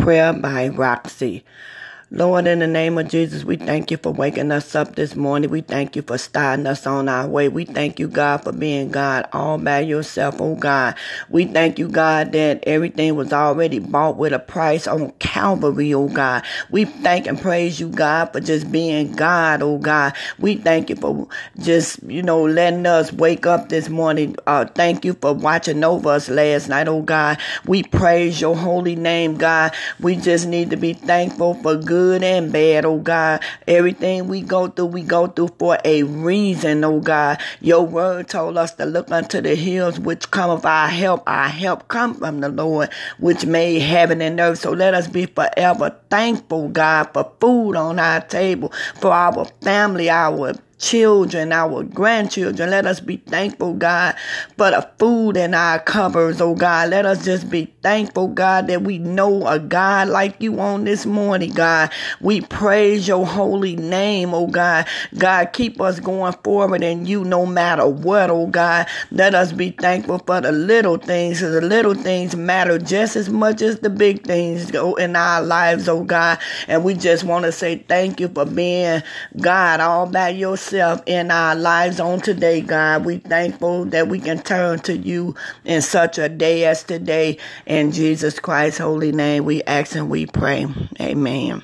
Prayer by Roxy. Lord, in the name of Jesus, we thank you for waking us up this morning. We thank you for starting us on our way. We thank you, God, for being God all by yourself, oh God. We thank you, God, that everything was already bought with a price on Calvary, oh God. We thank and praise you, God, for just being God, oh God. We thank you for just, you know, letting us wake up this morning. Uh, thank you for watching over us last night, oh God. We praise your holy name, God. We just need to be thankful for good good and bad, oh God. Everything we go through, we go through for a reason, oh God. Your word told us to look unto the hills which come of our help. Our help come from the Lord, which made heaven and earth. So let us be forever thankful, God, for food on our table, for our family, our children, our grandchildren. Let us be thankful, God, for the food in our cupboards, oh God. Let us just be thankful, God, that we know a God like you on this morning, God. We praise your holy name, oh God. God, keep us going forward in you no matter what, oh God. Let us be thankful for the little things, the little things matter just as much as the big things go in our lives, oh God. And we just want to say thank you for being God all by yourself yourself in our lives on today, God. We thankful that we can turn to you in such a day as today. In Jesus Christ's holy name, we ask and we pray. Amen.